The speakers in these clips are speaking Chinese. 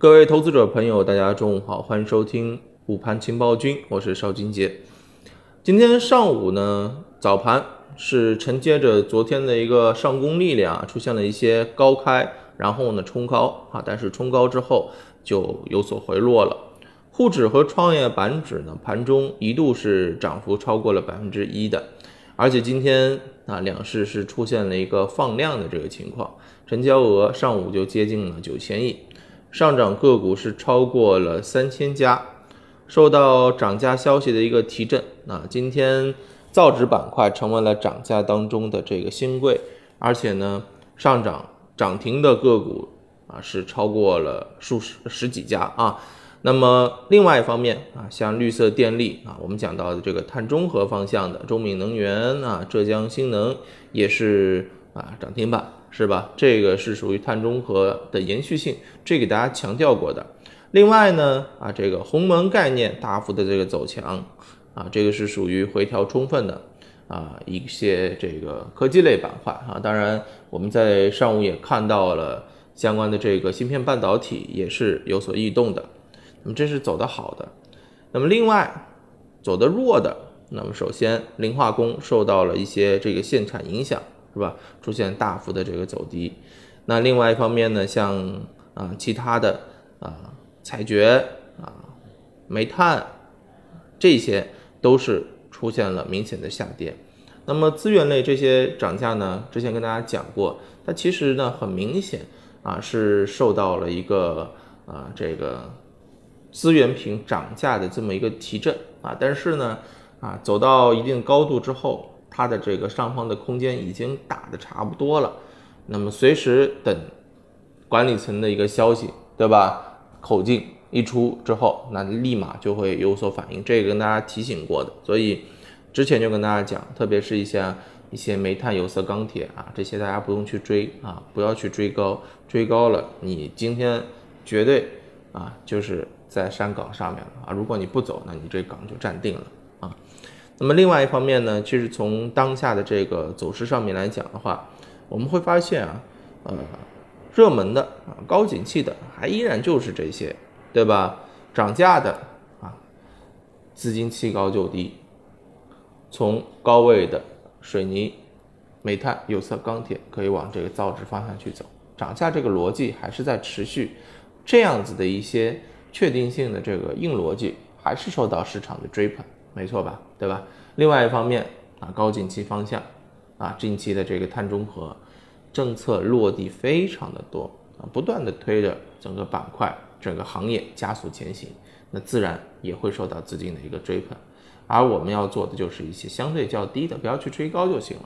各位投资者朋友，大家中午好，欢迎收听午盘情报君，我是邵金杰。今天上午呢，早盘是承接着昨天的一个上攻力量啊，出现了一些高开，然后呢冲高啊，但是冲高之后就有所回落了。沪指和创业板指呢，盘中一度是涨幅超过了百分之一的，而且今天啊，两市是出现了一个放量的这个情况，成交额上午就接近了九千亿。上涨个股是超过了三千家，受到涨价消息的一个提振，那今天造纸板块成为了涨价当中的这个新贵，而且呢，上涨涨停的个股啊是超过了数十十几家啊。那么另外一方面啊，像绿色电力啊，我们讲到的这个碳中和方向的中闽能源啊，浙江新能也是啊涨停板。是吧？这个是属于碳中和的延续性，这给大家强调过的。另外呢，啊，这个鸿蒙概念大幅的这个走强，啊，这个是属于回调充分的，啊，一些这个科技类板块啊。当然，我们在上午也看到了相关的这个芯片半导体也是有所异动的。那么这是走的好的。那么另外走的弱的，那么首先磷化工受到了一些这个限产影响。是吧？出现大幅的这个走低，那另外一方面呢，像啊其他的啊采掘啊煤炭这些都是出现了明显的下跌。那么资源类这些涨价呢，之前跟大家讲过，它其实呢很明显啊是受到了一个啊这个资源品涨价的这么一个提振啊，但是呢啊走到一定高度之后。它的这个上方的空间已经打的差不多了，那么随时等管理层的一个消息，对吧？口径一出之后，那立马就会有所反应。这个跟大家提醒过的，所以之前就跟大家讲，特别是一些一些煤炭、有色、钢铁啊，这些大家不用去追啊，不要去追高，追高了你今天绝对啊就是在山岗上面了啊。如果你不走，那你这岗就站定了啊。那么另外一方面呢，其实从当下的这个走势上面来讲的话，我们会发现啊，呃，热门的啊，高景气的还依然就是这些，对吧？涨价的啊，资金弃高就低，从高位的水泥、煤炭、有色、钢铁可以往这个造纸方向去走，涨价这个逻辑还是在持续，这样子的一些确定性的这个硬逻辑还是受到市场的追捧。没错吧，对吧？另外一方面啊，高景气方向啊，近期的这个碳中和政策落地非常的多啊，不断的推着整个板块、整个行业加速前行，那自然也会受到资金的一个追捧。而我们要做的就是一些相对较低的，不要去追高就行了。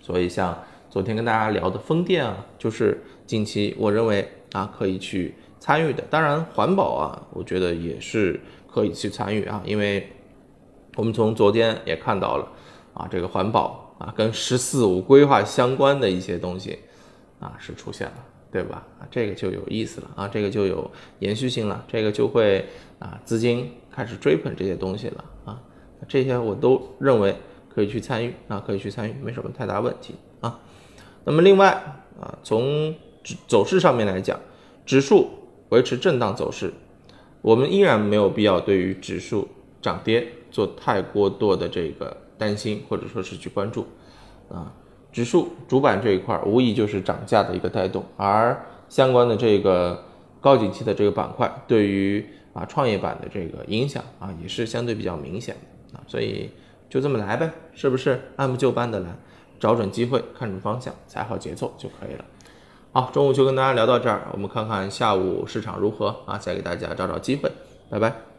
所以像昨天跟大家聊的风电啊，就是近期我认为啊可以去参与的。当然环保啊，我觉得也是可以去参与啊，因为。我们从昨天也看到了，啊，这个环保啊，跟“十四五”规划相关的一些东西，啊，是出现了，对吧？啊，这个就有意思了啊，这个就有延续性了，这个就会啊，资金开始追捧这些东西了啊，这些我都认为可以去参与啊，可以去参与，没什么太大问题啊。那么另外啊，从走势上面来讲，指数维持震荡走势，我们依然没有必要对于指数涨跌。做太过多的这个担心，或者说是去关注，啊，指数主板这一块无疑就是涨价的一个带动，而相关的这个高景气的这个板块，对于啊创业板的这个影响啊，也是相对比较明显的啊，所以就这么来呗，是不是？按部就班的来，找准机会，看准方向，踩好节奏就可以了。好，中午就跟大家聊到这儿，我们看看下午市场如何啊，再给大家找找机会，拜拜。